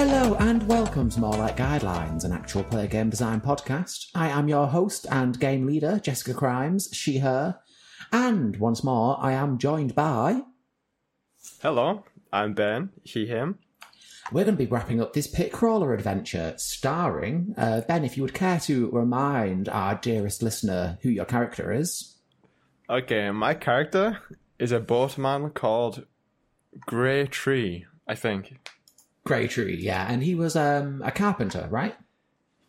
Hello and welcome to More Like Guidelines, an actual play game design podcast. I am your host and game leader, Jessica Crimes, she, her. And once more, I am joined by. Hello, I'm Ben, he, him. We're going to be wrapping up this pit crawler adventure, starring. Uh, ben, if you would care to remind our dearest listener who your character is. Okay, my character is a boatman called Grey Tree, I think. Grey Tree, yeah, and he was um, a carpenter, right?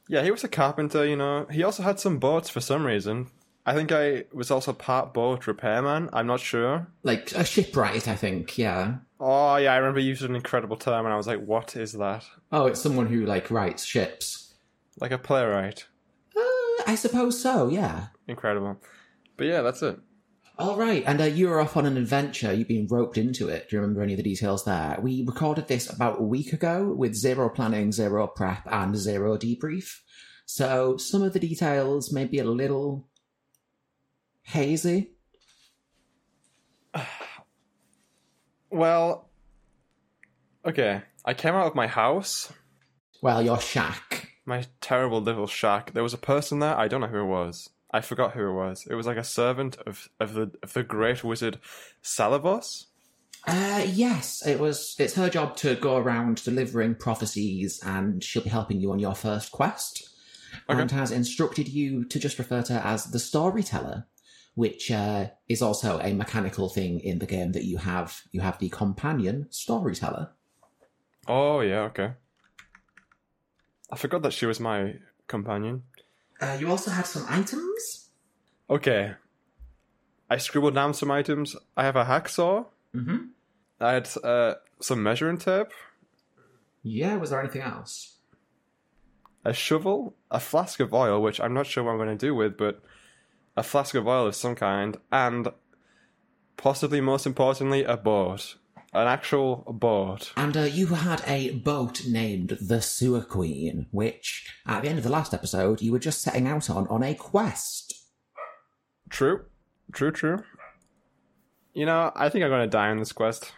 Yeah, he was a carpenter, you know. He also had some boats for some reason. I think I was also part boat repairman. I'm not sure. Like a shipwright, I think, yeah. Oh, yeah, I remember you used an incredible term, and I was like, what is that? Oh, it's someone who, like, writes ships. Like a playwright. Uh, I suppose so, yeah. Incredible. But yeah, that's it. All right, and uh, you were off on an adventure. You've been roped into it. Do you remember any of the details there? We recorded this about a week ago with zero planning, zero prep, and zero debrief. So some of the details may be a little hazy. Well, okay. I came out of my house, Well, your shack. my terrible little shack. There was a person there. I don't know who it was. I forgot who it was. It was like a servant of, of the of the great wizard Salavos. Uh, yes, it was. It's her job to go around delivering prophecies, and she'll be helping you on your first quest. Okay. And has instructed you to just refer to her as the storyteller, which uh, is also a mechanical thing in the game that you have. You have the companion storyteller. Oh yeah, okay. I forgot that she was my companion. Uh, you also have some items. Okay. I scribbled down some items. I have a hacksaw. Mm-hmm. I had uh, some measuring tape, Yeah. Was there anything else? a shovel, a flask of oil, which I'm not sure what I'm going to do with, but a flask of oil of some kind, and possibly most importantly, a boat. An actual boat. And uh, you had a boat named the Sewer Queen, which at the end of the last episode you were just setting out on on a quest. True. True, true. You know, I think I'm going to die on this quest.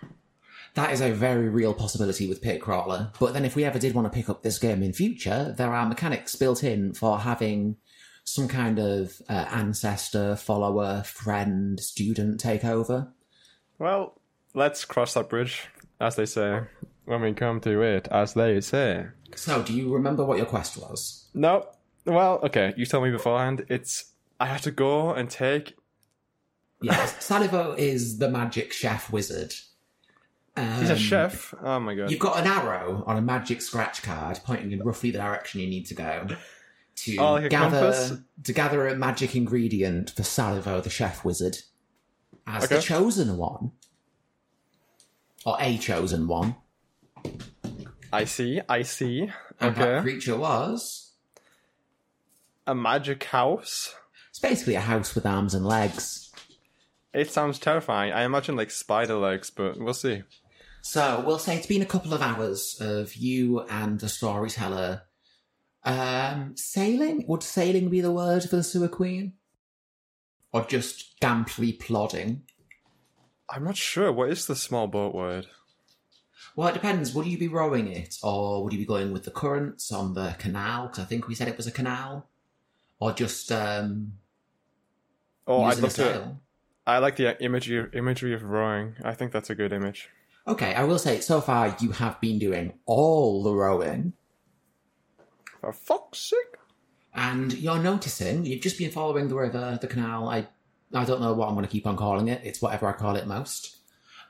That is a very real possibility with Pit Crawler. But then if we ever did want to pick up this game in future, there are mechanics built in for having some kind of uh, ancestor, follower, friend, student take over. Well, let's cross that bridge, as they say, when we come to it, as they say. So, do you remember what your quest was? No. Well, okay, you told me beforehand. It's. I have to go and take. Yes, Salivo is the magic chef wizard. He's a Um, chef. Oh my god. You've got an arrow on a magic scratch card pointing in roughly the direction you need to go to Oh, like gather compass? to gather a magic ingredient for Salivo, the chef wizard, as the chosen one, or a chosen one. I see. I see. And that creature was A magic house. it's basically a house with arms and legs. It sounds terrifying. I imagine like spider legs, but we'll see. So we'll say it's been a couple of hours of you and the storyteller um, sailing. Would sailing be the word for the sewer queen, or just damply plodding? I'm not sure. What is the small boat word? Well, it depends. Would you be rowing it, or would you be going with the currents on the canal? Because I think we said it was a canal, or just um, Oh, I'd love to. I like the imagery imagery of rowing. I think that's a good image. Okay, I will say so far you have been doing all the rowing, For fuck's sake! and you're noticing you've just been following the river, the canal. I I don't know what I'm going to keep on calling it. It's whatever I call it most.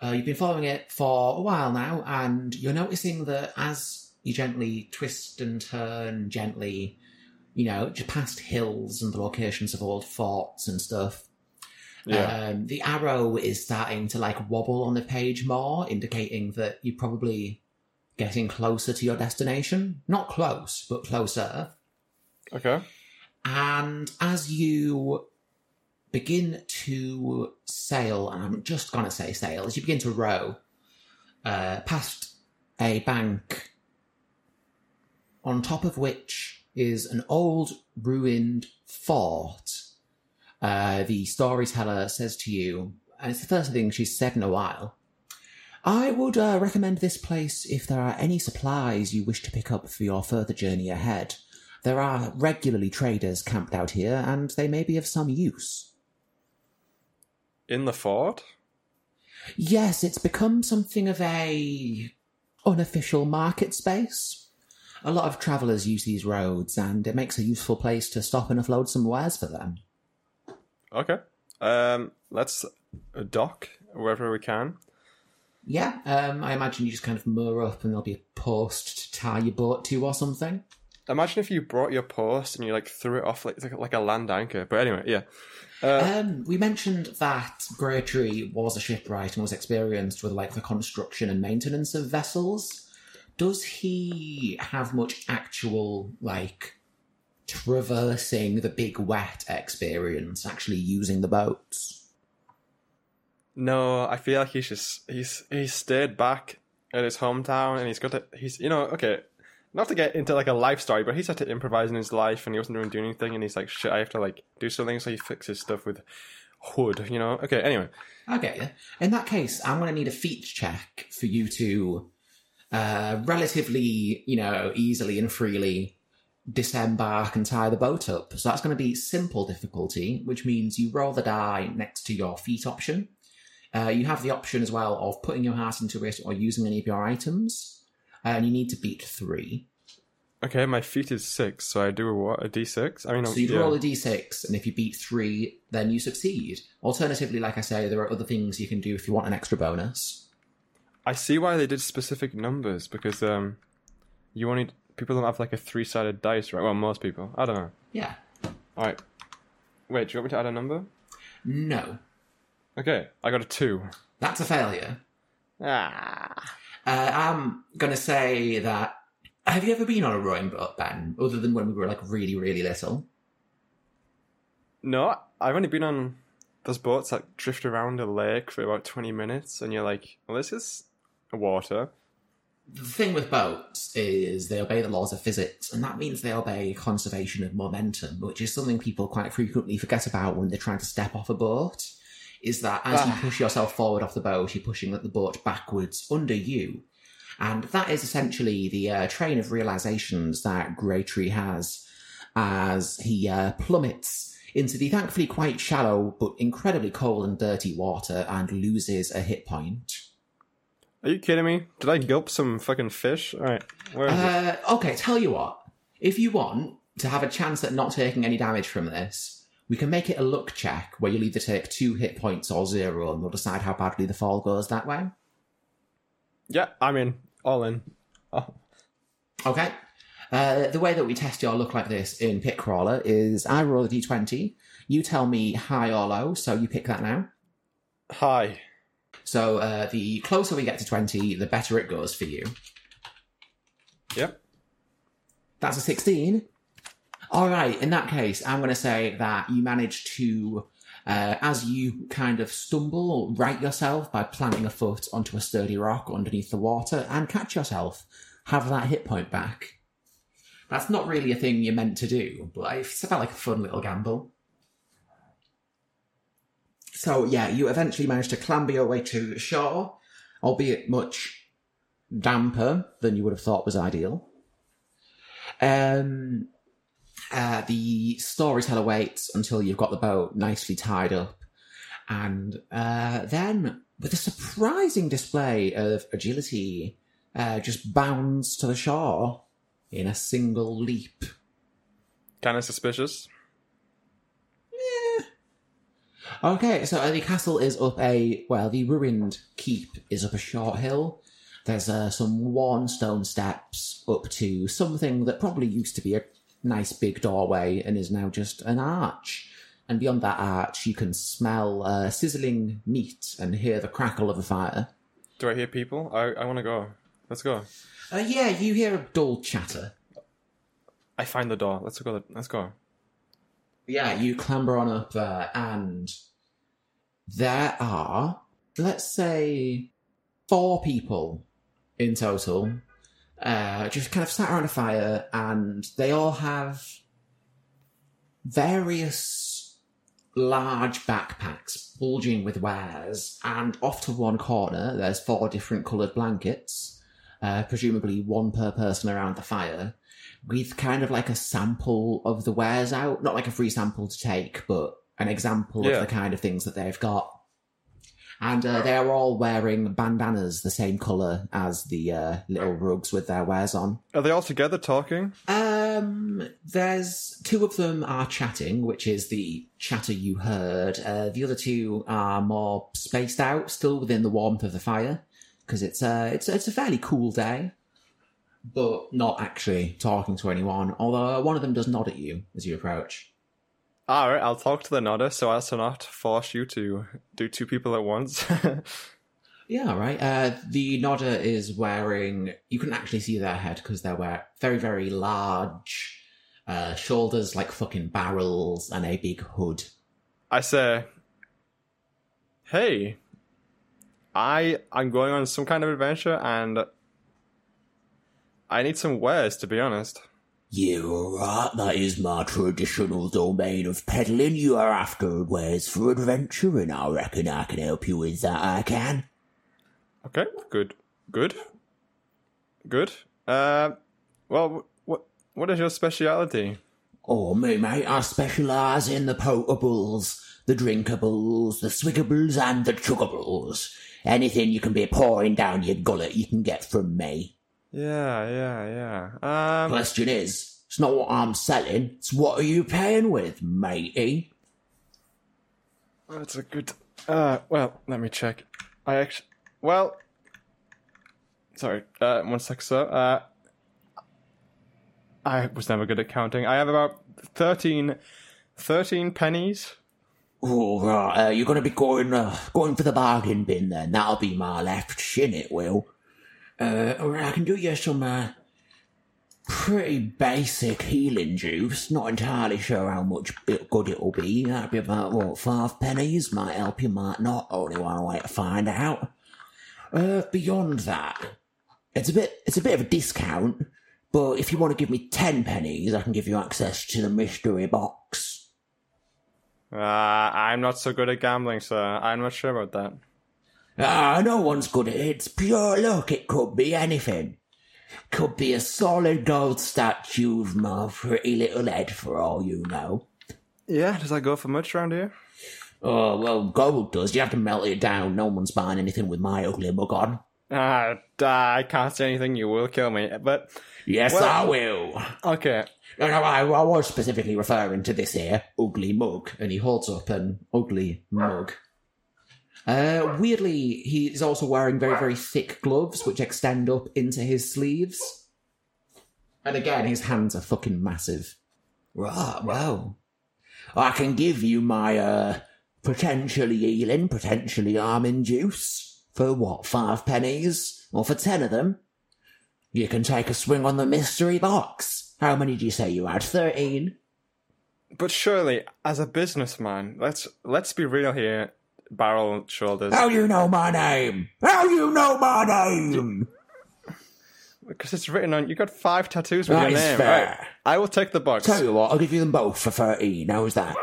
Uh, you've been following it for a while now, and you're noticing that as you gently twist and turn, gently, you know, just past hills and the locations of old forts and stuff, Yeah. um, the arrow is starting to like wobble on the page more, indicating that you're probably getting closer to your destination. Not close, but closer. okay. And as you begin to sail, and I'm just going to say sail, as you begin to row uh, past a bank on top of which is an old ruined fort, uh, the storyteller says to you, and it's the first thing she's said in a while. I would uh, recommend this place if there are any supplies you wish to pick up for your further journey ahead. There are regularly traders camped out here, and they may be of some use. In the fort? Yes, it's become something of a unofficial market space. A lot of travellers use these roads, and it makes a useful place to stop and offload some wares for them. Okay. Um, let's dock wherever we can. Yeah, um, I imagine you just kind of moor up, and there'll be a post to tie your boat to or something. Imagine if you brought your post and you like threw it off like like a land anchor. But anyway, yeah. Uh, Um, we mentioned that Grey was a shipwright and was experienced with like the construction and maintenance of vessels. Does he have much actual like traversing the big wet experience, actually using the boats? no, I feel like he's just he's he's stayed back at his hometown and he's got to he's you know okay. Not to get into like a life story, but he's had to improvise in his life, and he wasn't doing anything. And he's like, "Shit, I have to like do something." So he fixes stuff with wood, you know. Okay, anyway, Okay. In that case, I'm going to need a feat check for you to uh, relatively, you know, easily and freely disembark and tie the boat up. So that's going to be simple difficulty, which means you roll the die next to your feat option. Uh, you have the option as well of putting your heart into it or using any of your items. And you need to beat three. okay, my feet is six, so I do a what a d six. I mean, So you yeah. roll a d6, and if you beat three, then you succeed. Alternatively, like I say, there are other things you can do if you want an extra bonus. I see why they did specific numbers because um, you only people don't have like a three sided dice, right? Well, most people. I don't know. Yeah. All right. Wait, do you want me to add a number? No. Okay, I got a two. That's a failure. Ah. Uh, I'm going to say that. Have you ever been on a rowing boat, Ben, other than when we were like really, really little? No, I've only been on those boats that drift around a lake for about twenty minutes, and you're like, well, this is water. The thing with boats is they obey the laws of physics, and that means they obey conservation of momentum, which is something people quite frequently forget about when they're trying to step off a boat. Is that as you Ah. push yourself forward off the boat, you're pushing the boat backwards under you. And that is essentially the uh, train of realizations that Greytree has as he uh, plummets into the thankfully quite shallow but incredibly cold and dirty water and loses a hit point. Are you kidding me? Did I gulp some fucking fish? All right, where is it? Uh, okay, tell you what. If you want to have a chance at not taking any damage from this, we can make it a luck check where you'll either take two hit points or zero, and we'll decide how badly the fall goes that way. Yeah, I'm in. All in. Oh. Okay. Uh, the way that we test your luck like this in Pit Crawler is I roll a d20, you tell me high or low, so you pick that now. High. So uh, the closer we get to 20, the better it goes for you. Yep. That's a 16. All right, in that case, I'm going to say that you manage to, uh, as you kind of stumble, right yourself by planting a foot onto a sturdy rock underneath the water and catch yourself, have that hit point back. That's not really a thing you're meant to do, but it's about like a fun little gamble. So yeah, you eventually manage to clamber your way to shore, albeit much damper than you would have thought was ideal. Um, uh, the storyteller waits until you've got the boat nicely tied up, and uh, then, with a surprising display of agility, uh, just bounds to the shore in a single leap. Kind of suspicious. Okay, so uh, the castle is up a well, the ruined keep is up a short hill. There's uh, some worn stone steps up to something that probably used to be a nice big doorway and is now just an arch. And beyond that arch, you can smell uh, sizzling meat and hear the crackle of a fire. Do I hear people? I, I want to go. Let's go. Uh, yeah, you hear a dull chatter. I find the door. Let's go. Let's go. Yeah, you clamber on up there, and there are, let's say, four people in total, uh, just kind of sat around a fire, and they all have various large backpacks bulging with wares, and off to one corner, there's four different coloured blankets, uh, presumably one per person around the fire, with kind of like a sample of the wares out. Not like a free sample to take, but an example Yeah. of the kind of things that they've got. And uh, they are all wearing bandanas the same colour as the uh, little rugs with their wares on. Are they all together talking? Um, there's two of them are chatting, which is the chatter you heard. Uh, the other two are more spaced out, still within the warmth of the fire, because it's a it's it's a fairly cool day, but not actually talking to anyone. Although one of them does nod at you as you approach. All right, I'll talk to the nodder so as to not force you to do two people at once. Yeah, right. Uh, the nodder is wearing. You couldn't actually see their head because they're wear very, very large uh, shoulders, like fucking barrels, and a big hood. I say, "Hey, I'm going on some kind of adventure, and I need some wares, to be honest." You're right, that is my traditional domain of peddling. You are after wares for adventure, and I reckon I can help you with that, I can. Okay, good, good, good. Uh, well, what what is your speciality? Oh, me, mate, I specialise in the potables, the drinkables, the swiggables, and the chuggables. Anything you can be pouring down your gullet, you can get from me. Yeah, yeah, yeah. Um, Question is, it's not what I'm selling, it's what are you paying with, matey? that's a good. Uh, well, let me check. I actually, well, sorry. Uh, one sec, sir. Uh, I was never good at counting. I have about 13, 13 pennies. Oh, right, uh, you're gonna be going, uh, going for the bargain bin then. That'll be my left shin, it will. Uh, alright, I can do you some, uh, pretty basic healing juice. Not entirely sure how much it, good it'll be. That'd be about, what, five pennies? Might help you, might not. Only one way to find out. Uh, beyond that, it's a bit, it's a bit of a discount, but if you want to give me ten pennies, I can give you access to the mystery box. Uh, I'm not so good at gambling, sir. I'm not sure about that. Ah, no one's good at it. It's pure luck. It could be anything. Could be a solid gold statue of my pretty little head for all you know. Yeah, does that go for much around here? Oh, well, gold does. You have to melt it down. No one's buying anything with my ugly mug on. Ah, uh, I can't say anything. You will kill me. But Yes, Well- I will. okay, No, no, I, I was specifically referring to this here ugly mug. And he holds up an ugly mug. Uh, weirdly, is also wearing very, very thick gloves, which extend up into his sleeves. And again, his hands are fucking massive. Right, well. I can give you my, uh, potentially healing, potentially arming juice. For what, five pennies? Or for ten of them? You can take a swing on the mystery box. How many do you say you had? Thirteen? but surely, as a businessman, let's let's be real here. Barrel shoulders, How you know my name? How you know my name? because it's written on. You got five tattoos with That your is name. fair. Right. I will take the box. Tell you what, I'll give you them both for thirteen. How's that?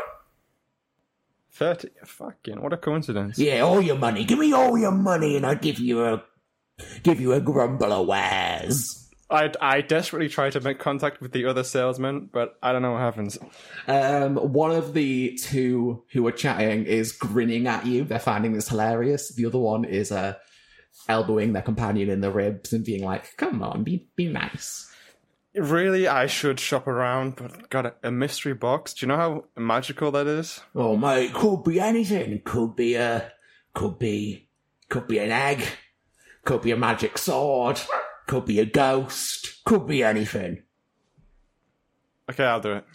Thirty. Fucking what a coincidence. Yeah, all your money. Give me all your money, and I'll give you a give you a grumble of wares. I I desperately try to make contact with the other salesman, but I don't know what happens. Um, one of the two who are chatting is grinning at you. They're finding this hilarious. The other one is uh, elbowing their companion in the ribs and being like, "Come on, be be nice." Really, I should shop around, but got a, a mystery box. Do you know how magical that is? Oh mate, could be anything. Could be a, could be, could be an egg. Could be a magic sword. Could be a ghost. Could be anything. Okay, I'll do it.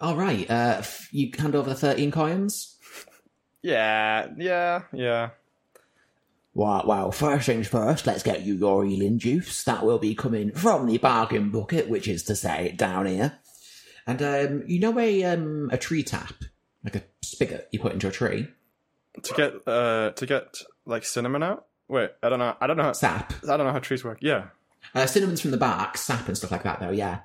All right, uh, f- you hand over the thirteen coins. Yeah, yeah, yeah. Wow, well, first things first, let's get you your healing juice. That will be coming from the bargain bucket, which is to say, down here. And um, you know a um a tree tap, like a spigot you put into a tree. To get uh to get like cinnamon out. Wait, I don't know. I don't know. How, Sap. I don't know how trees work. Yeah. Uh, cinnamon's from the bark, sap and stuff like that, though. Yeah.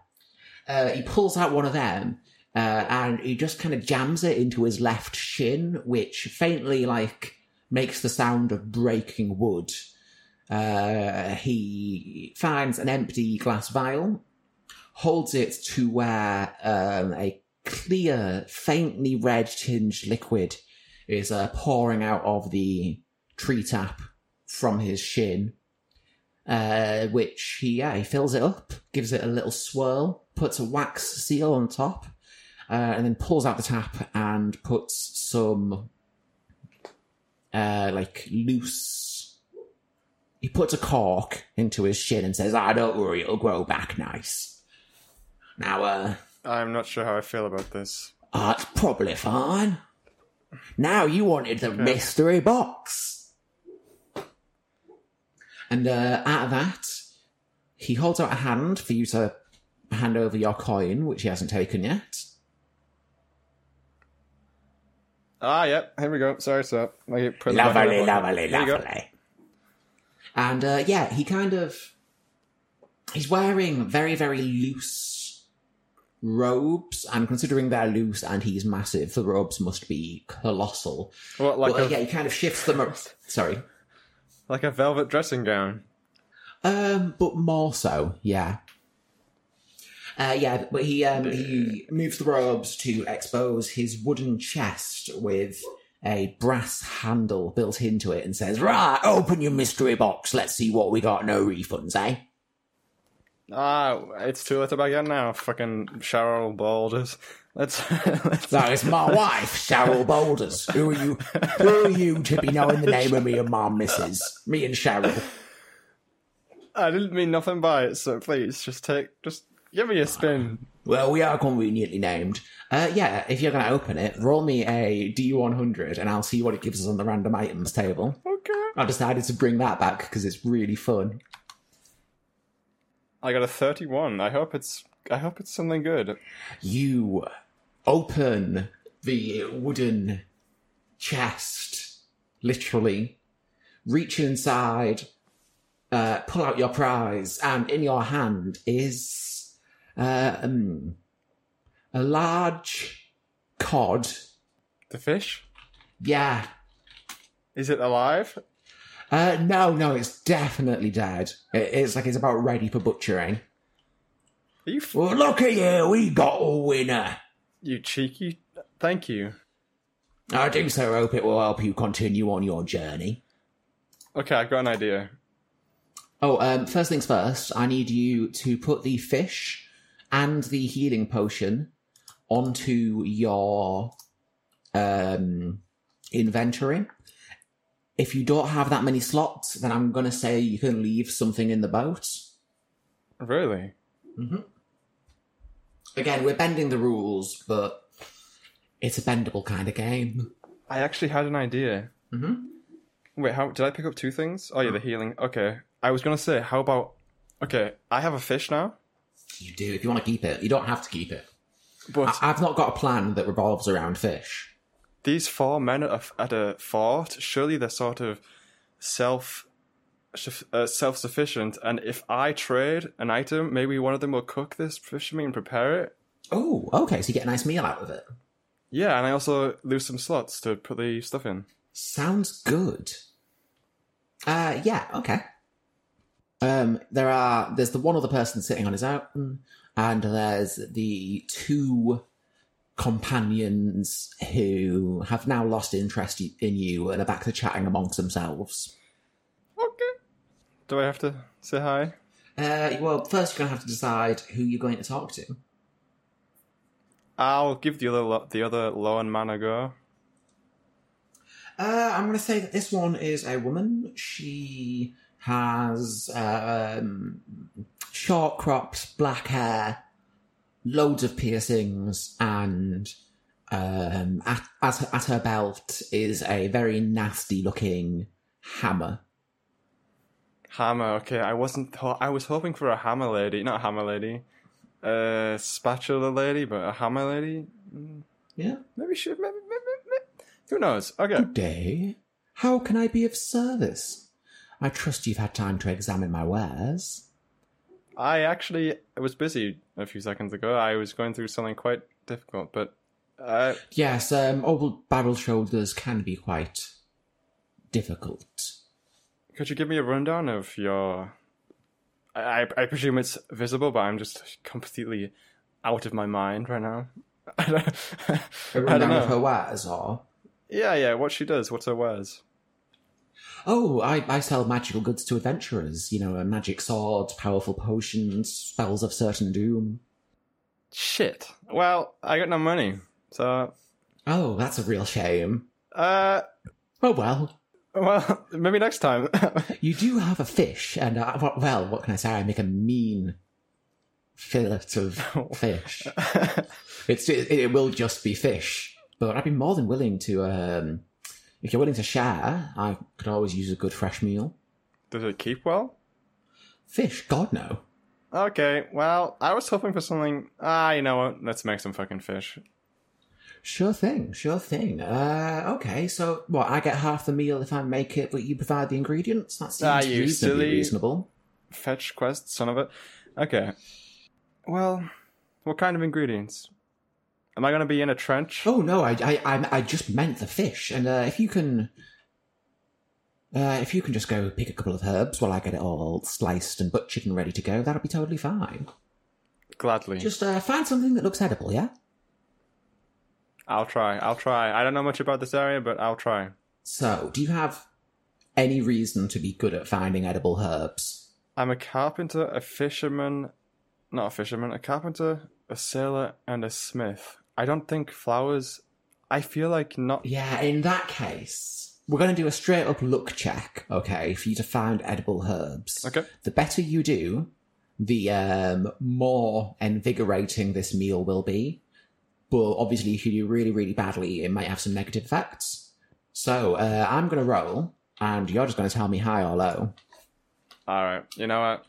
Uh, he pulls out one of them, uh, and he just kind of jams it into his left shin, which faintly like makes the sound of breaking wood. Uh, he finds an empty glass vial, holds it to where um, a clear, faintly red tinged liquid is uh, pouring out of the tree tap from his shin. Uh, which he yeah he fills it up, gives it a little swirl, puts a wax seal on top, uh, and then pulls out the tap and puts some uh, like loose. He puts a cork into his shin and says, "Ah, don't worry, it'll grow back nice." Now, uh, I'm not sure how I feel about this. ah, it's probably fine. Now you wanted the mystery box. And uh, out of that, he holds out a hand for you to hand over your coin, which he hasn't taken yet. Ah, yep. Here we go. Sorry, sir. Like, put Lovely, lovely, There you go. lovely. And uh, yeah, he kind of he's wearing very very loose robes, and considering they're loose and he's massive, the robes must be colossal. What, like but uh, a yeah, he kind of shifts them. Up. Sorry, like a velvet dressing gown? um, but more so, yeah. Uh, yeah, but he um, he moves the robes to expose his wooden chest with a brass handle built into it, and says, Right, open your mystery box. Let's see what we got. No refunds, eh? Ah, it's too late to back in now. Fucking Cheryl Balders. Let's. let's That is my wife, Cheryl Boulders. Who are you? Who are you to be knowing the name of me and my missus? Me and Cheryl. I didn't mean nothing by it, so please just take, just give me a spin. Well, we are conveniently named. Uh, yeah, if you're going to open it, roll me a D100 and I'll see what it gives us on the random items table. Okay. I decided to bring that back because it's really fun. I got a thirty-one. I hope it's. I hope it's something good. You open the wooden chest, literally, reach inside, uh, pull out your prize, and in your hand is uh, um, a large cod. The fish. Yeah, Is it alive? Uh, no, no, it's definitely dead. It's like it's about ready for butchering. Are you f- Well, look at you. We got a winner. You cheeky? Thank you. I do so hope it will help you continue on your journey. Okay, I've got an idea. Oh, um, first things first, I need you to put the fish and the healing potion onto your um, inventory. If you don't have that many slots, then I'm going to say you can leave something in the boat. Really? Again, we're bending the rules, but it's a bendable kind of game. I actually had an idea. Mhm. Wait, how did I pick up two things? Oh yeah, the healing. Okay, I was gonna say, how about? Okay, I have a fish now, You do, if you want to keep it. You don't have to keep it. but I- I've not got a plan that revolves around fish. these four men at a, at a fort, surely they're sort of self uh, self sufficient. And if I trade an item, maybe one of them will cook this fish for me and prepare it. Oh, okay, so you get a nice meal out of it. Yeah, and I also lose some slots to put the stuff in. Sounds good. Uh, yeah, okay. Um, there are, there's the one other person sitting on his own, and there's the two companions who have now lost interest in you and are back to chatting amongst themselves. Do I have to say hi? Uh, well, first you're going to have to decide who you're going to talk to. I'll give the other lo- the other lone man a go. Uh, I'm going to say that this one is a woman. She has um, short cropped black hair, loads of piercings, and um, at, at, at her belt is a very nasty looking hammer. Hammer. Okay, I wasn't. Ho- I was hoping for a hammer lady, not a hammer lady. Uh, spatula lady, but a hammer lady. Yeah. Maybe should. Maybe, maybe, maybe. Who knows? Okay. Good day. How can I be of service? I trust you've had time to examine my wares. I actually was busy a few seconds ago. I was going through something quite difficult, but uh, Yes, um, old barrel shoulders can be quite difficult. Could you give me a rundown of your? I, I presume it's visible, but I'm just completely out of my mind right now. I don't, A I don't rundown of her wares, or Yeah, yeah. What she does, what's her wares? oh, I, I sell magical goods to adventurers. You know, a magic sword, powerful potions, spells of certain doom. Shit. Well, I got no money, so Oh, that's a real shame. uh, Oh well, well, maybe next time. you do have a fish, and uh, well, what can I say? I make a mean fillet of fish. It's it, it will just be fish, but I'd be more than willing to. Um, if you're willing to share, I could always use a good fresh meal. Does it keep well? Fish, God no. Okay, well, I was hoping for something. Ah, you know what? Let's make some fucking fish. Sure thing, sure thing. Uh, okay, so what? I get half the meal if I make it, but you provide the ingredients. That seems Ah, you reasonably silly- reasonable. Fetch quest, son of a. Okay. Well, what kind of ingredients? Am I going to be in a trench? Oh no, I I I, I just meant the fish, and uh, if you can. Uh, if you can just go pick a couple of herbs while I get it all sliced and butchered and ready to go, that'll be totally fine. Gladly. Just uh, find something that looks edible, yeah? I'll try. I'll try. I don't know much about this area, but I'll try. So, do you have any reason to be good at finding edible herbs? I'm a carpenter, a fisherman. Not a fisherman, a carpenter, a sailor, and a smith. I don't think flowers. I feel like not. Yeah, in that case, we're going to do a straight up luck check, okay, for you to find edible herbs. Okay. The better you do, the um, more invigorating this meal will be. But obviously, if you do really, really badly, it might have some negative effects. So, uh, I'm going to roll, and you're just going to tell me high or low. Alright, you know what?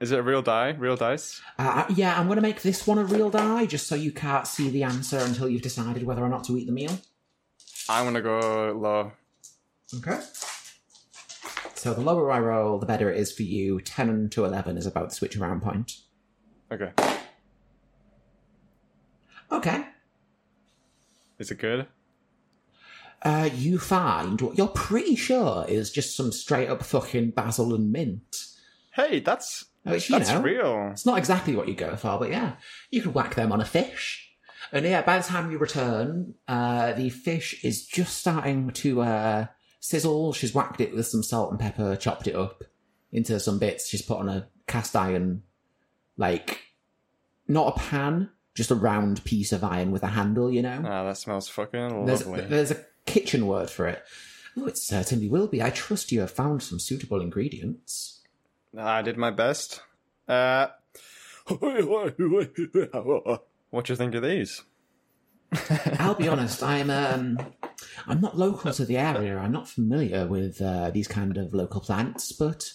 Is it a real die? Real dice? Uh, yeah, I'm going to make this one a real die, just so you can't see the answer until you've decided whether or not to eat the meal. I'm gonna go low. Okay. So the lower I roll, the better it is for you. 10 to 11 is about the switch around point. Okay. Okay. Is it good? Uh, you find what you're pretty sure is just some straight up fucking basil and mint. Hey, that's Which, that's know, real. It's not exactly what you go for, but yeah, you can whack them on a fish. And yeah, by the time you return, uh, the fish is just starting to uh, sizzle. She's whacked it with some salt and pepper, chopped it up into some bits. She's put on a cast iron, like, not a pan, just a round piece of iron with a handle, you know? Ah, that smells fucking There's, lovely. there's a kitchen word for it. Oh, it certainly will be. I trust you have found some suitable ingredients. I did my best. Uh, what do you think of these? I'll be honest. I'm um, I'm not local to the area. I'm not familiar with uh, these kind of local plants, but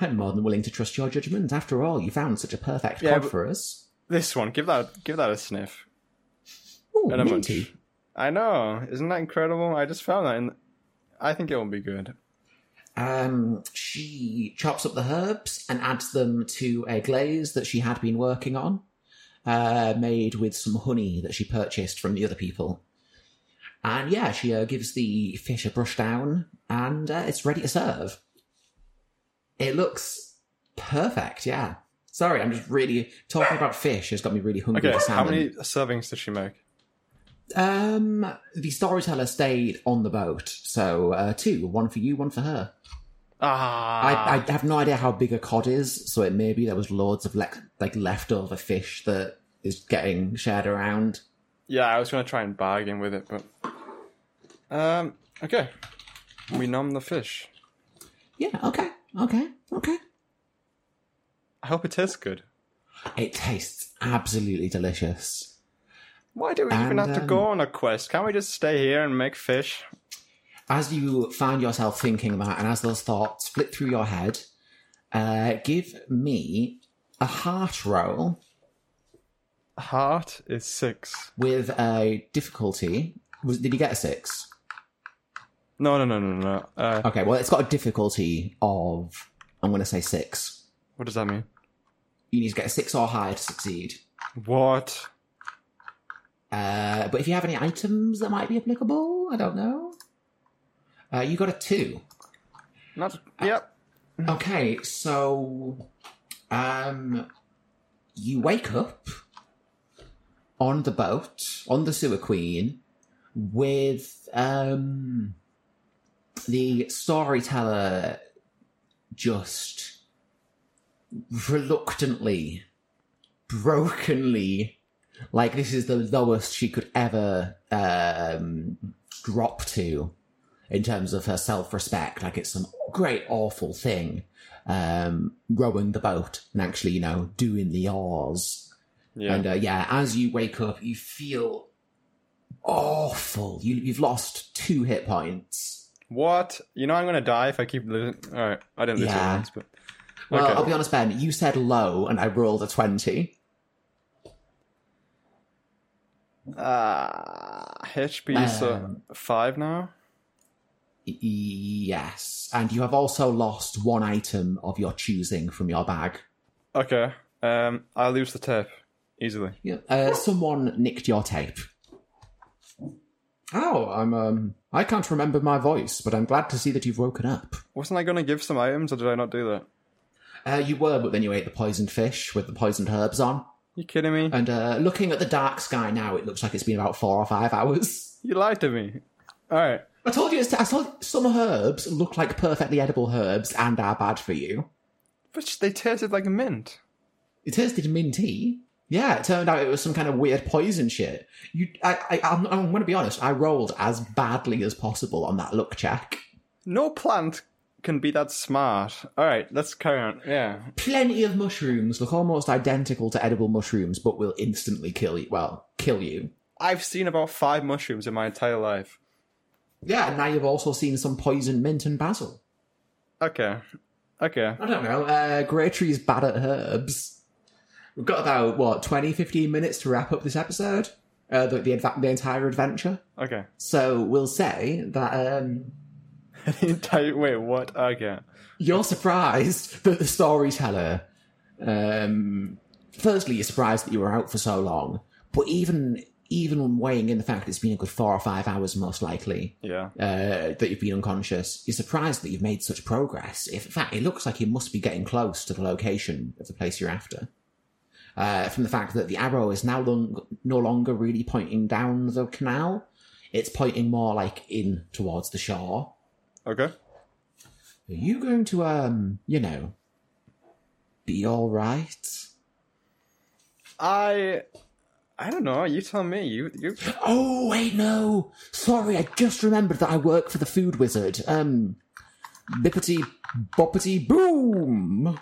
I'm more than willing to trust your judgment. After all, you found such a perfect Yeah, cod but- for us. This one, give that give that a sniff Ooh, and a munch. I know, isn't that incredible? I just found that, and I think it will be good. Um, she chops up the herbs and adds them to a glaze that she had been working on, uh, made with some honey that she purchased from the other people. And yeah, she uh, gives the fish a brush down, and uh, it's ready to serve. It looks perfect, yeah. Sorry, I'm just really talking about fish has got me really hungry Okay, how many servings did she make? Um, the storyteller stayed on the boat, so uh, two, one for you, one for her. Ah, I, I have no idea how big a cod is, so it may be there was loads of le- like leftover fish that is getting shared around. yeah, I was gonna try and bargain with it, but um, okay, we numb the fish. Yeah, okay, okay, okay. I hope it tastes good. It tastes absolutely delicious. Why do we even have to um, go on a quest? Can't we just stay here and make fish? As you find yourself thinking that, and as those thoughts flit through your head, uh, give me a heart roll Heart is six. with a difficulty. Was, did you get a six? No, no, no, no, no. Uh, Okay, well, it's got a difficulty of, I'm going to say six. what does that mean? You need to get a six or higher to succeed. What? Uh, but if you have any items that might be applicable, I don't know. Uh, you got a two. Not. Yep. Okay, so um, you wake up on the boat on the Sewer Queen with um, the storyteller just reluctantly, brokenly, like this is the lowest she could ever um, drop to in terms of her self-respect. Like it's some great awful thing, um, rowing the boat and actually, you know, doing the oars. Yeah. And uh, yeah, as you wake up, you feel awful. You, you've lost two hit points. what? You know I'm gonna die if I keep losing. All right. I didn't lose Yeah. once, but. Well, okay. I'll be honest, Ben. You said low, and I rolled a twenty. Ah, HP so Um, five now. Yes, and you have also lost one item of your choosing from your bag. Okay. Um, I'll lose the tape easily. Yeah. Uh, someone nicked your tape. Oh, I'm um I can't remember my voice, but I'm glad to see that you've woken up. Wasn't I going to give some items, or did I not do that? Uh, you were, but then you ate the poisoned fish with the poisoned herbs on. You kidding me? And uh, looking at the dark sky now, it looks like it's been about four or five hours. You lied to me. All right. I told you, it's I told some herbs look like perfectly edible herbs and are bad for you. But they tasted like mint. It tasted minty. Yeah, it turned out it was some kind of weird poison shit. You, I, I, I'm, I'm going to be honest. I rolled as badly as possible on that luck check. No plant can be that smart. All right, let's carry on. Yeah. Plenty of mushrooms look almost identical to edible mushrooms, but will instantly kill you. Well, kill you. I've seen about five mushrooms in my entire life. Yeah, and now you've also seen some poison mint and basil. Okay. Okay. I don't know. Uh, Grey Tree's bad at herbs. We've got about, what, 20, 15 minutes to wrap up this episode? Uh, the, the, the entire adventure. Okay. So we'll say that um, The entire wait, what? Okay. you're surprised that the storyteller. Um, firstly, you're surprised that you were out for so long, but even even weighing in the fact that it's been a good four or five hours, most likely, Yeah. uh, that you've been unconscious, you're surprised that you've made such progress. If, in fact, it looks like you must be getting close to the location of the place you're after. Uh, from the fact that the arrow is now long, no longer really pointing down the canal, it's pointing more like in towards the shore. Okay. Are you going to, um, you know, be all right? I I don't know. You tell me. You you. Oh, wait, no. Sorry, I just remembered that I work for the food wizard. Um, bippity boppity boom.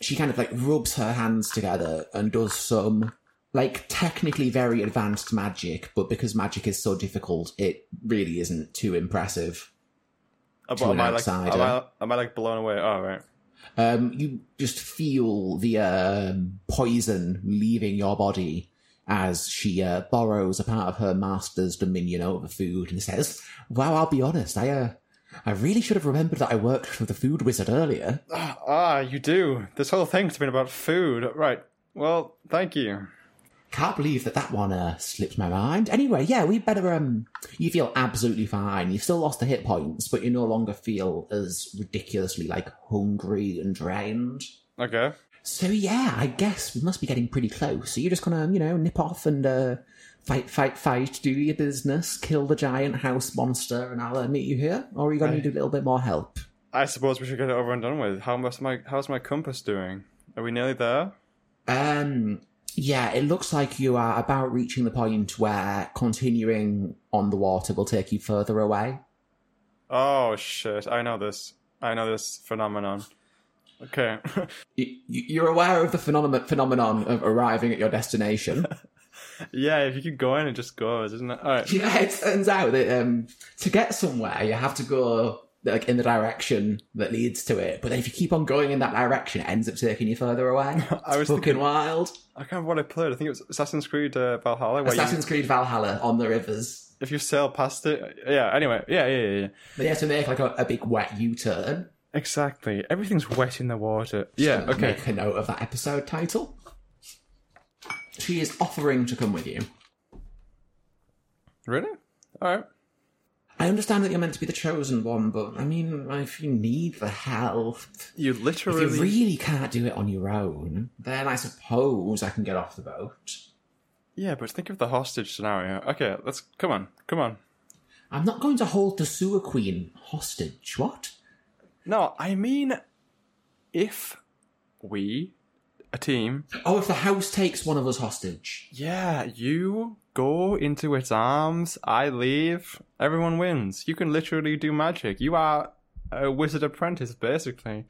She kind of like rubs her hands together and does some like technically very advanced magic, but because magic is so difficult, it really isn't too impressive. Am, To an am I like am I, am I like blown away? Oh right. Um, you just feel the um, poison leaving your body as she uh, borrows a part of her master's dominion over food and says, "Wow, I'll be honest, I uh, I really should have remembered that I worked for the food wizard earlier." Ah, you do. This whole thing's been about food, right? Well, thank you. Can't believe that that one uh, slipped my mind. Anyway, yeah, we better. Um, you feel absolutely fine. You've still lost the hit points, but you no longer feel as ridiculously like hungry and drained. Okay. So yeah, I guess we must be getting pretty close. So you're just gonna, you know, nip off and uh, fight, fight, fight, do your business, kill the giant house monster, and I'll uh, meet you here. Or are you gonna need a little bit more help? I suppose we should get it over and done with. How much my how's my compass doing? Are we nearly there? Um, yeah, it looks like you are about reaching the point where continuing on the water will take you further away. Oh shit! I know this. I know this phenomenon. Okay. You, you're aware of the phenomenon phenomenon of arriving at your destination. yeah, if you keep going, it just goes, isn't it? All right. Yeah, it turns out that um, to get somewhere, you have to go like in the direction that leads to it. But then if you keep on going in that direction, it ends up taking you further away. I was Fucking thinking. wild. I can't remember what I played. I think it was Assassin's Creed uh, Valhalla, where you, Assassin's Creed Valhalla on the rivers. if you sail past it, yeah. Anyway, yeah, yeah, yeah, yeah. Then you have to make like a, a big wet U-turn. Exactly. Everything's wet in the water. Yeah. Okay. Make a note of that episode title. She is offering to come with you. Really? All right. I understand that you're meant to be the chosen one, but I mean, if you need the help, You literally, if you really can't do it on your own, then I suppose I can get off the boat. Yeah, but think of the hostage scenario. Okay, let's come on, come on. I'm not going to hold the sewer queen hostage. What? No, I mean, if we, a team, Oh, if the house takes one of us hostage. yeah, you go into its arms, I leave, everyone wins. You can literally do magic. You are a wizard apprentice, basically.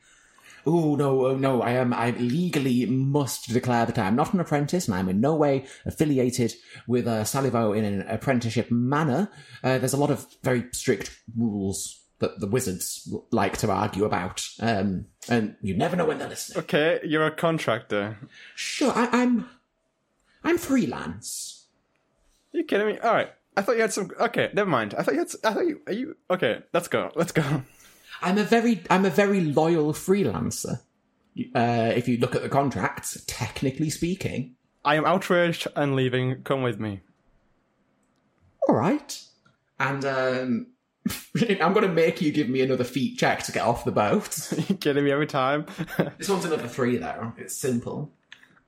Oh no, no! I am. I legally must declare that I am not an apprentice, and I am in no way affiliated with uh, Salivo in an apprenticeship manner. Uh, there's a lot of very strict rules that the wizards like to argue about, um, and you never know when they're listening. Okay, you're a contractor. Sure, I, I'm. I'm freelance. You kidding me? All right. I thought you had some. Okay, never mind. I thought you had. I thought you. Are you okay? Let's go. Let's go. I'm a very. I'm a very loyal freelancer. Uh, if you look at the contracts, technically speaking. I am outraged and leaving. Come with me. all right. And um, I'm going to make you give me another feet check to get off the boat. Are you kidding me every time? this one's another three, though. It's simple.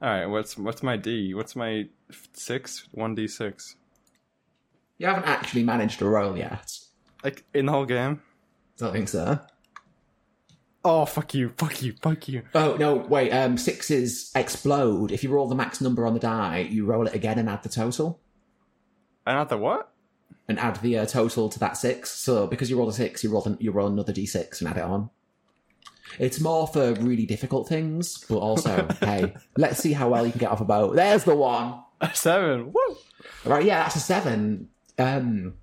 All right. What's what's my D? What's my six? One D six. You haven't actually managed to roll yet. Like in the whole game. Don't think so. Oh fuck you! Fuck you! Fuck you! Oh no! Wait. Um, sixes explode. If you roll the max number on the die, you roll it again and add the total, And add the what? and add the uh, total to that six. So because you roll a six, you roll an, you roll another d6 and add it on. It's more for really difficult things, but also, hey, let's see how well you can get off a boat. There's the one. A seven. Woo! Right, yeah, that's a seven. Um,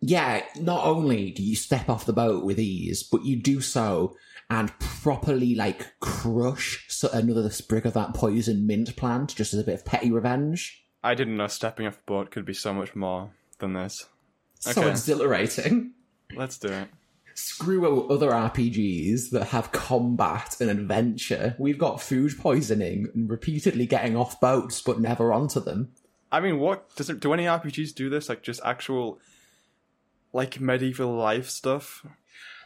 yeah, not only do you step off the boat with ease, but you do so and properly like crush another sprig of that poison mint plant just as a bit of petty revenge. I didn't know stepping off a boat could be so much more than this. So Okay. exhilarating. Let's do it. Screw other RPGs that have combat and adventure. We've got food poisoning and repeatedly getting off boats but never onto them. I mean, what does it? Do any RPGs do this? Like just actual, like medieval life stuff?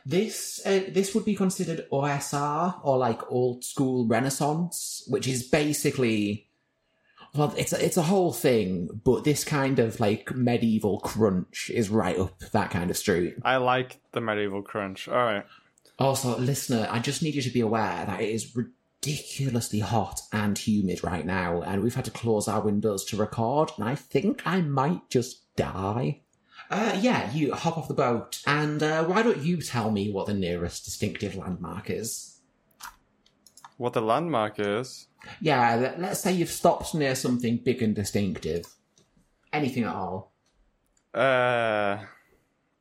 This uh, this would be considered OSR or like old school Renaissance, which is basically well, it's a, it's a whole thing, but this kind of like medieval crunch is right up that kind of street. I like the medieval crunch. All right. Also, listener, I just need you to be aware that it is ridiculously hot and humid right now, and we've had to close our windows to record, and I think I might just die. Uh, yeah, you hop off the boat, and uh, why don't you tell me what the nearest distinctive landmark is? What the landmark is? Yeah, let- let's say you've stopped near something big and distinctive. Anything at all. Uh,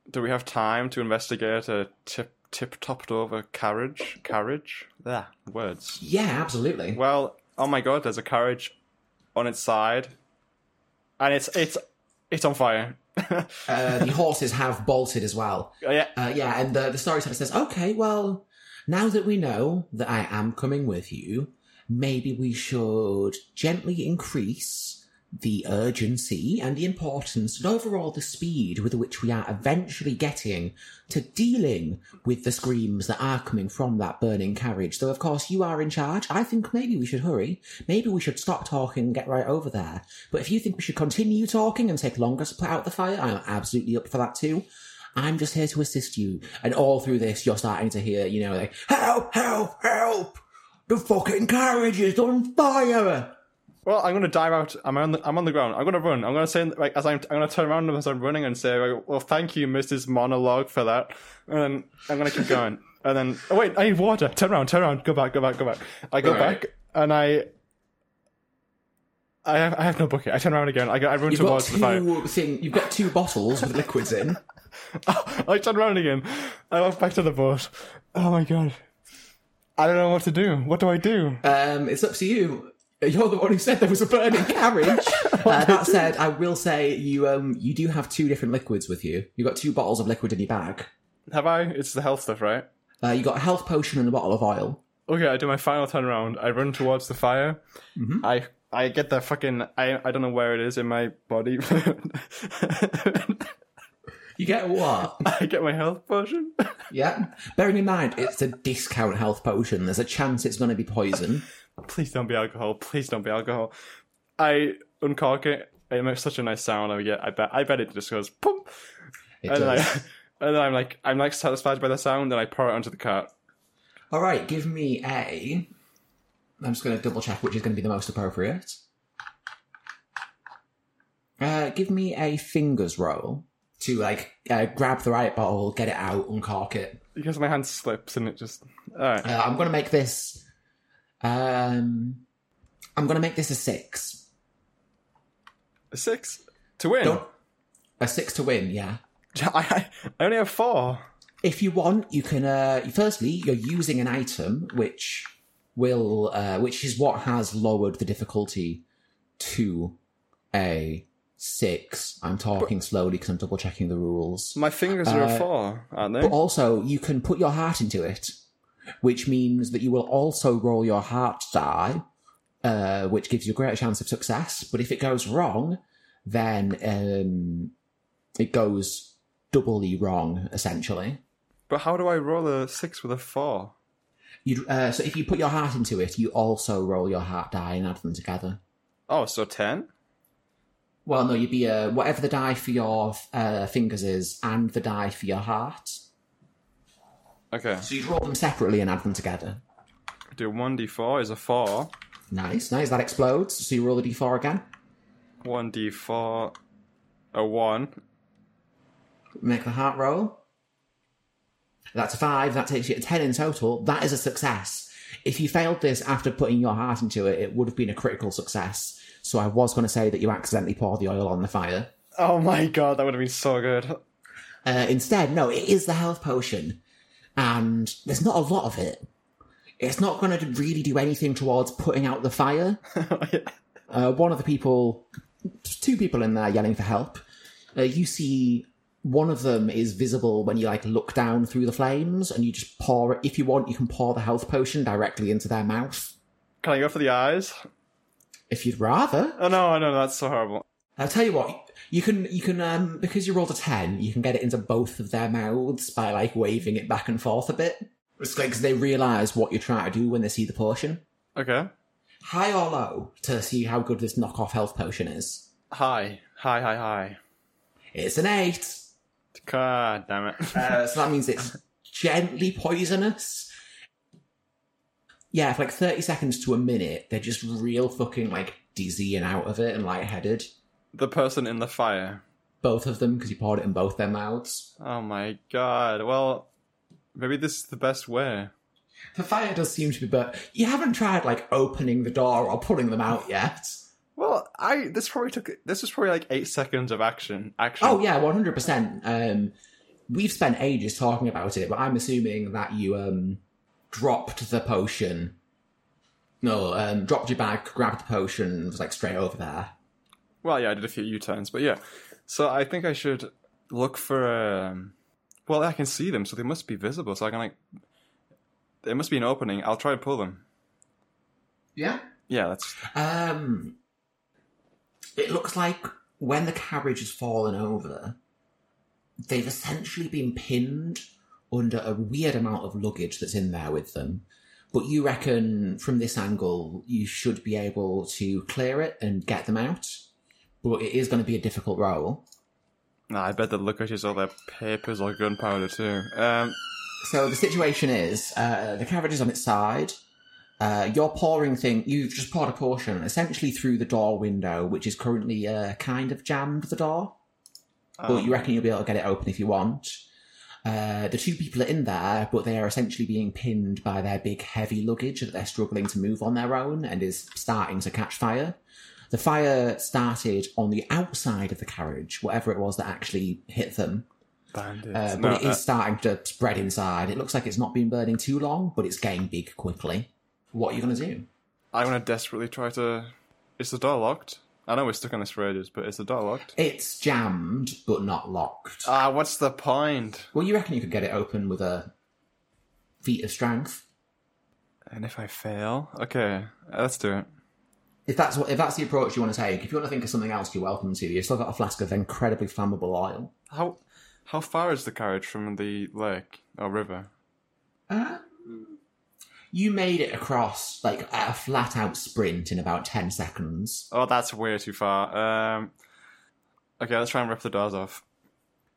do we have time to investigate a tip tip topped over carriage? Carriage? There, words. Yeah, absolutely. Well, oh my god, there's a carriage on its side, and it's it's it's on fire. Uh, the horses have bolted as well. yeah, Uh, yeah, and the, the storyteller says, okay, well, now that we know that I am coming with you, maybe we should gently increase the urgency and the importance and overall the speed with which we are eventually getting to dealing with the screams that are coming from that burning carriage. Though, of course, you are in charge. I think maybe we should hurry. Maybe we should stop talking and get right over there. But if you think we should continue talking and take longer to put out the fire, I'm absolutely up for that too. I'm just here to assist you. And all through this, you're starting to hear, you know, like, help, help, help! The fucking carriage is on fire! Well, I'm gonna dive out. I'm on the I'm on the ground. I'm gonna run. I'm gonna say like as I'm I'm gonna turn around as I'm running and say, like, "Well, thank you, Mrs. Monologue, for that." And then I'm gonna keep going. And then oh wait, I need water. Turn around, turn around, go back, go back, go back. I go Alright. back and I. I have, I have no bucket. I turn around again. I, go, I run You've got towards the fire. thing, you've got two bottles with liquids in. I turn around again. I walk back to the boat. Oh my god. I don't know what to do. What do I do? Um, it's up to you. You're the one who said there was a burning carriage. uh, that said, I will say you um you do have two different liquids with you. You've got two bottles of liquid in your bag. Have I? It's the health stuff, right? Uh, you got a health potion and a bottle of oil. Okay, I do my final turn around. I run towards the fire. I I get the fucking. I I don't know where it is in my body. You get what? I get my health potion. yeah. Bearing in mind, it's a discount health potion. There's a chance it's going to be poison. Please don't be alcohol. Please don't be alcohol. I uncork it. It makes such a nice sound. I get. I bet. I bet it just goes boom. It And then, I, and then I'm like, I'm like satisfied by the sound, and I pour it onto the cart. All right, give me a. I'm just going to double check which is going to be the most appropriate. Uh, give me a fingers roll to like uh, grab the right bottle, get it out, uncork it. Because my hand slips and it just. Alright. Uh, I'm going to make this. Um, I'm going to make this a six. A six to win. Don't- A six to win, yeah. I, I only have four. If you want, you can. Uh, firstly, you're using an item which will, uh, which is what has lowered the difficulty to a six. I'm talking slowly because I'm double checking the rules. My fingers are Uh, a four, aren't they? But also, you can put your heart into it, which means that you will also roll your heart die, uh, which gives you a greater chance of success. But if it goes wrong, then um, it goes doubly wrong, essentially. But how do I roll a six with a four? Uh, so if you put your heart into it, you also roll your heart die and add them together. Oh, so ten? Well, no, you'd be a, whatever the die for your uh, fingers is, and the die for your heart. Okay. So you'd roll them separately and add them together. Do one d four is a four. Nice, nice. That explodes. So you roll the d4 again. One d four, a one. Make the heart roll. That's a five. That takes you to ten in total. That is a success. If you failed this after putting your heart into it, it would have been a critical success. So I was going to say that you accidentally poured the oil on the fire. Oh my god, that would have been so good. Uh, instead, no, it is the health potion, and there's not a lot of it. It's not going to really do anything towards putting out the fire. Uh, one of the people, two people in there yelling for help. Uh, you see one of them is visible when you like look down through the flames, and you just pour it. If you want, you can pour the health potion directly into their mouth. Can I go for the eyes? If you'd rather, Oh no, no, that's so horrible. I'll tell you what. You can, you can, um, because you rolled a ten, you can get it into both of their mouths by like waving it back and forth a bit. It's like cause they realise what you're trying to do when they see the potion. Okay. High or low to see how good this knockoff health potion is. Hi. Hi, hi, hi. It's an eight. God damn it. Uh, so that means it's gently poisonous. Yeah, for like 30 seconds to a minute, they're just real fucking like dizzy and out of it and lightheaded. the person in the fire. Both of them, because you poured it in both their mouths. Oh my god. Well, maybe this is the best way. The fire does seem to be, but you haven't tried like opening the door or pulling them out yet. Well, I this probably took this was probably like eight seconds of action. Action. Oh yeah, one hundred percent. Um, we've spent ages talking about it, but I'm assuming that you um dropped the potion. No, um, dropped your bag, grabbed the potion, and was like straight over there. Well, yeah, I did a few U-turns, but yeah. So I think I should look for. Um, well, I can see them, so they must be visible. So I can like. There must be an opening. I'll try to pull them. Yeah. Yeah, that's. Um, it looks like when the carriage has fallen over, they've essentially been pinned under a weird amount of luggage that's in there with them. But you reckon from this angle, you should be able to clear it and get them out. But it is going to be a difficult roll. Nah, I bet the luggage is all their papers or gunpowder too. Um, So the situation is, uh, the carriage is on its side. Uh, you're pouring thing. You've just poured a portion essentially through the door window, which is currently uh, kind of jammed the door. But you reckon you'll be able to get it open if you want. Uh, the two people are in there, but they are essentially being pinned by their big, heavy luggage that they're struggling to move on their own and is starting to catch fire. The fire started on the outside of the carriage, whatever it was that actually hit them. bandits. Uh, No, but it is uh, starting to spread inside. It looks like it's not been burning too long, but it's getting big quickly. What are you going to do? I'm going to desperately try to. Is the door locked? I know we're stuck on this for ages, but is the door locked? It's jammed, but not locked. Ah, what's the point? well, you reckon you could get it open with a feat of strength? And if I fail, okay, let's do it. if that's what if that's the approach you want to take, if you want to think of something else, you're welcome to. You've still got a flask of incredibly flammable oil. How how far is the carriage from the lake or river? Uh, you made it across like a flat out sprint in about ten seconds. Oh, that's way too far. Um, okay, let's try and rip the doors off.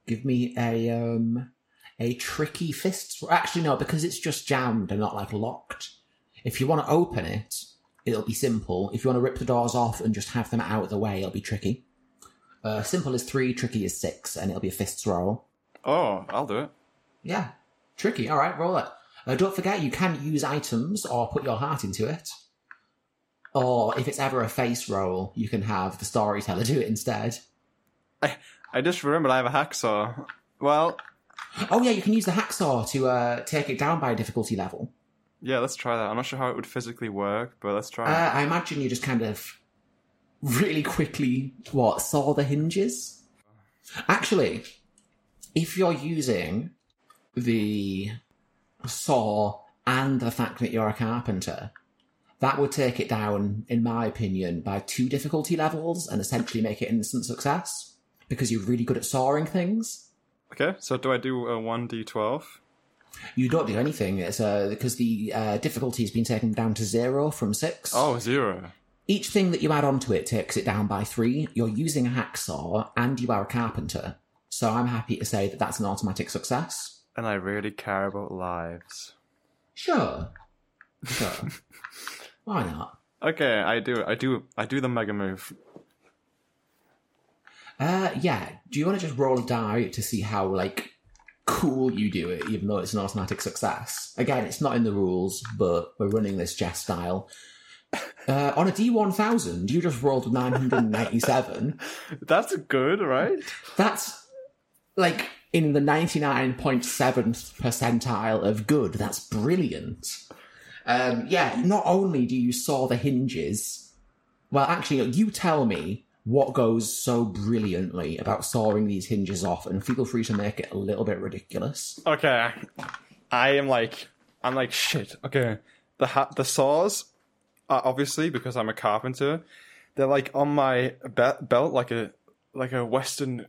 Give me a um a tricky fist. Actually, no, because it's just jammed and not like locked. If you want to open it, it'll be simple. If you want to rip the doors off and just have them out of the way, it'll be tricky. Uh, simple is three, tricky is six, and it'll be a fists roll. Oh, I'll do it. Yeah, tricky. All right, roll it. Uh, don't forget, you can use items or put your heart into it. Or if it's ever a face roll, you can have the storyteller do it instead. I I just remembered I have a hacksaw. Well, Oh yeah, you can use the hacksaw to uh, take it down by a difficulty level. yeah, let's try that. I'm not sure how it would physically work, but let's try. Uh, I imagine you just kind of really quickly what saw the hinges. Actually, if you're using the saw and the fact that you're a carpenter, that would take it down, in my opinion, by two difficulty levels and essentially make it instant success because you're really good at sawing things. okay, so do I do a one d12? You don't do anything. It's uh, because the uh, difficulty has been taken down to zero from six. Oh, zero. Each thing that you add onto it takes it down by three. You're using a hacksaw and you are a carpenter. So I'm happy to say that that's an automatic success. And I really care about lives. Sure. Sure. Why not? Okay, I do. I do. I do the mega move. Uh, yeah. Do you want to just roll a die to see how, like, cool you do it, even though it's an automatic success? Again, it's not in the rules, but we're running this jest style. Uh, on a D1000, you just rolled 997. That's good, right? That's like in the 99.7th percentile of good. That's brilliant. Um, yeah, not only do you saw the hinges, well, actually, you tell me what goes so brilliantly about sawing these hinges off, and feel free to make it a little bit ridiculous. Okay, I am like, I'm like shit. Okay, the ha- the saws, are obviously because I'm a carpenter, they're like on my be- belt like a like a western,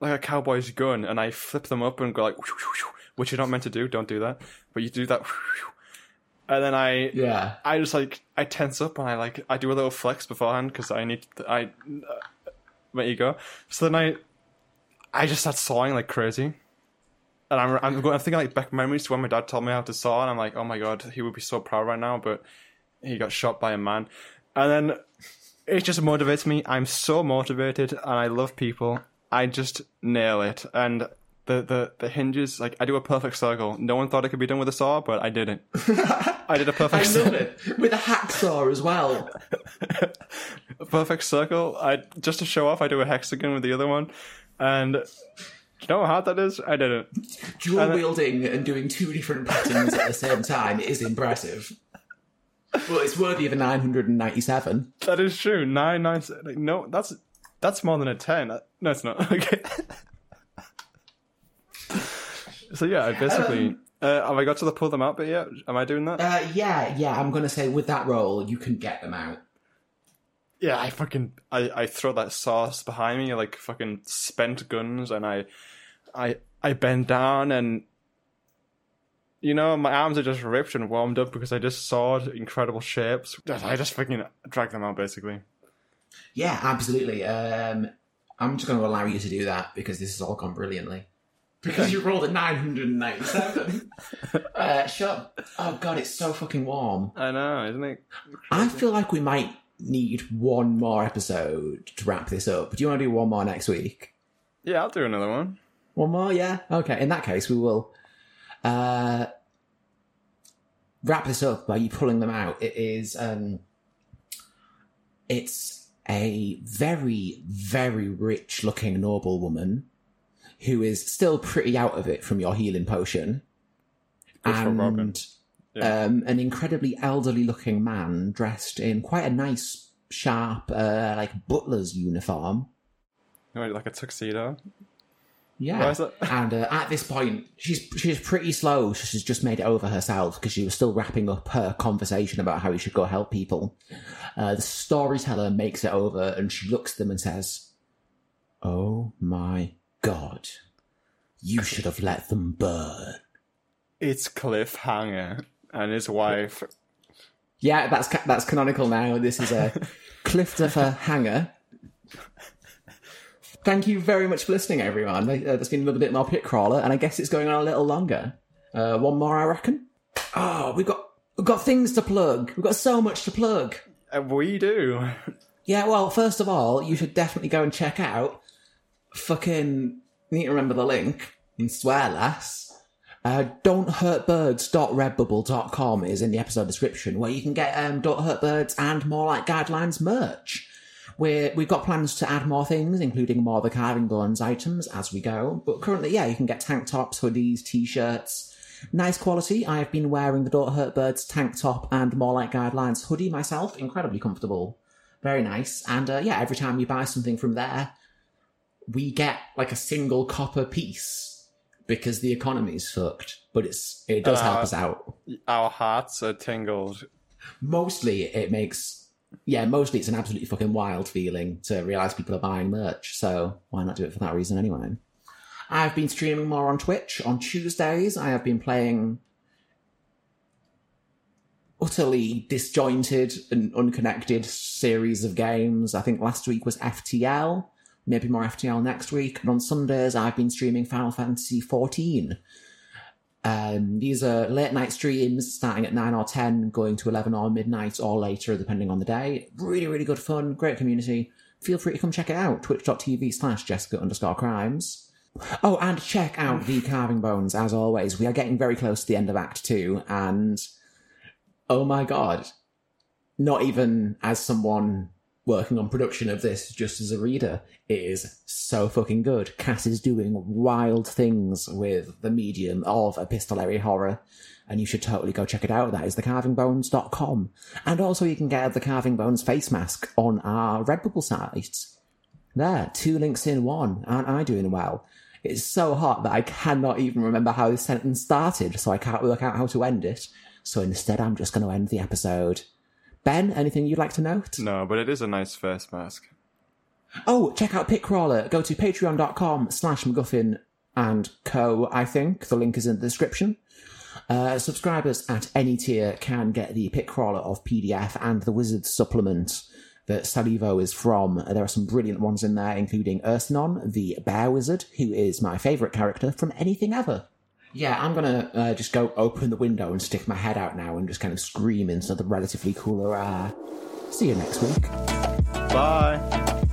like a cowboy's gun, and I flip them up and go like, which you're not meant to do. Don't do that, but you do that, and then I Yeah. I just like I tense up and I like I do a little flex beforehand because I need to, I uh, my ego. So then I I just start sawing like crazy, and I'm I'm, going, I'm thinking like back memories to when my dad told me how to saw, and I'm like, oh my god, he would be so proud right now, but he got shot by a man, and then it just motivates me. I'm so motivated, and I love people. I just nail it, and. The, the, the hinges like I do a perfect circle. No one thought it could be done with a saw, but I did it. I did a perfect I circle. love it. With a hacksaw as well. a perfect circle. I just to show off, I do a hexagon with the other one, and do you know how hard that is? I did it. Dual wielding and doing two different patterns at the same time is impressive. Well, it's worthy of a 997. That is true. Nine nine. Like, no, that's that's more than a ten. Uh, No, it's not. Okay. so yeah, I basically. uh, have I got to the pull them out bit yet? Am I doing that? Uh, yeah, yeah, I'm going to say with that roll, you can get them out. yeah, I fucking I, I throw that sauce behind me like fucking spent guns, and I I I bend down and you know my arms are just ripped and warmed up because I just sawed incredible shapes. I just fucking drag them out basically. Yeah, absolutely. Um, I'm just going to allow you to do that because this has all gone brilliantly. Because you rolled a 997. uh, sure. Oh, God, it's so fucking warm. I know, isn't it? I feel like we might need one more episode to wrap this up. Do you want to do one more next week? Yeah, I'll do another one. One more, yeah? Okay, in that case, we will uh, wrap this up by you pulling them out. It is, um, it's a very, very rich looking noble woman who is still pretty out of it from your healing potion. Good and Yeah. um, an incredibly elderly looking man dressed in quite a nice, sharp, uh, like butler's uniform. Like a tuxedo. Yeah. Why is that? And uh, at this point, she's she's pretty slow. She's just made it over herself because she was still wrapping up her conversation about how we should go help people. Uh, the storyteller makes it over and she looks at them and says, "Oh my god, you should have let them burn." It's Cliffhanger and his wife. Yeah, that's that's canonical now. This is a Cliftofer hanger. Thank you very much for listening, everyone. Uh, there's been a little bit more pit crawler, and I guess it's going on a little longer. Uh, one more, I reckon. Oh, we've got we've got things to plug. We've got so much to plug. Uh, We do. Yeah, well, first of all, you should definitely go and check out fucking need to remember the link in Swearlass. Uh, don'thurtbirds.redbubble.com is in the episode description where you can get um, Don't Hurt Birds and More Like Guidelines merch. We're, we've got plans to add more things, including more of the Carving Bones items as we go. But currently, yeah, you can get tank tops, hoodies, t-shirts. Nice quality. I have been wearing the Don't Hurt Birds tank top and More Like Guidelines hoodie myself. Incredibly comfortable. Very nice. And uh, yeah, every time you buy something from there, we get like a single copper piece because the economy's fucked. But it's it does help Uh, us out. Our hearts are tingled. Mostly it makes yeah, mostly it's an absolutely fucking wild feeling to realise people are buying merch. So why not do it for that reason anyway? I've been streaming more on Twitch. On Tuesdays, I have been playing utterly disjointed and unconnected series of games. I think last week was FTL, maybe more FTL next week. And on Sundays, I've been streaming Final Fantasy XIV. Um, these are late night streams starting at 9 or 10, going to 11 or midnight or later, depending on the day. Really, really good fun, great community. Feel free to come check it out. Twitch.tv slash Jessica underscore crimes. Oh, and check out the Carving Bones, as always. We are getting very close to the end of Act 2, and oh my god, not even as someone working on production of this, just as a reader, is so fucking good. Cass is doing wild things with the medium of epistolary horror, and you should totally go check it out. That is thecarvingbones.com. And also you can get the Carving Bones face mask on our Redbubble site. There, two links in one. Aren't I doing well? It's so hot that I cannot even remember how this sentence started, so I can't work out how to end it. So instead, I'm just going to end the episode. Ben, anything you'd like to note? No, but it is a nice face mask. Oh, check out Pitcrawler. Go to patreon.com slash MacGuffin and co, I think. The link is in the description. Uh, subscribers at any tier can get the Pitcrawler of PDF and the Wizard supplement that Salivo is from. There are some brilliant ones in there, including Ursinon, the Bear Wizard, who is my favourite character from anything ever. Yeah, I'm gonna uh, just go open the window and stick my head out now and just kind of scream into the relatively cooler air. See you next week. Bye.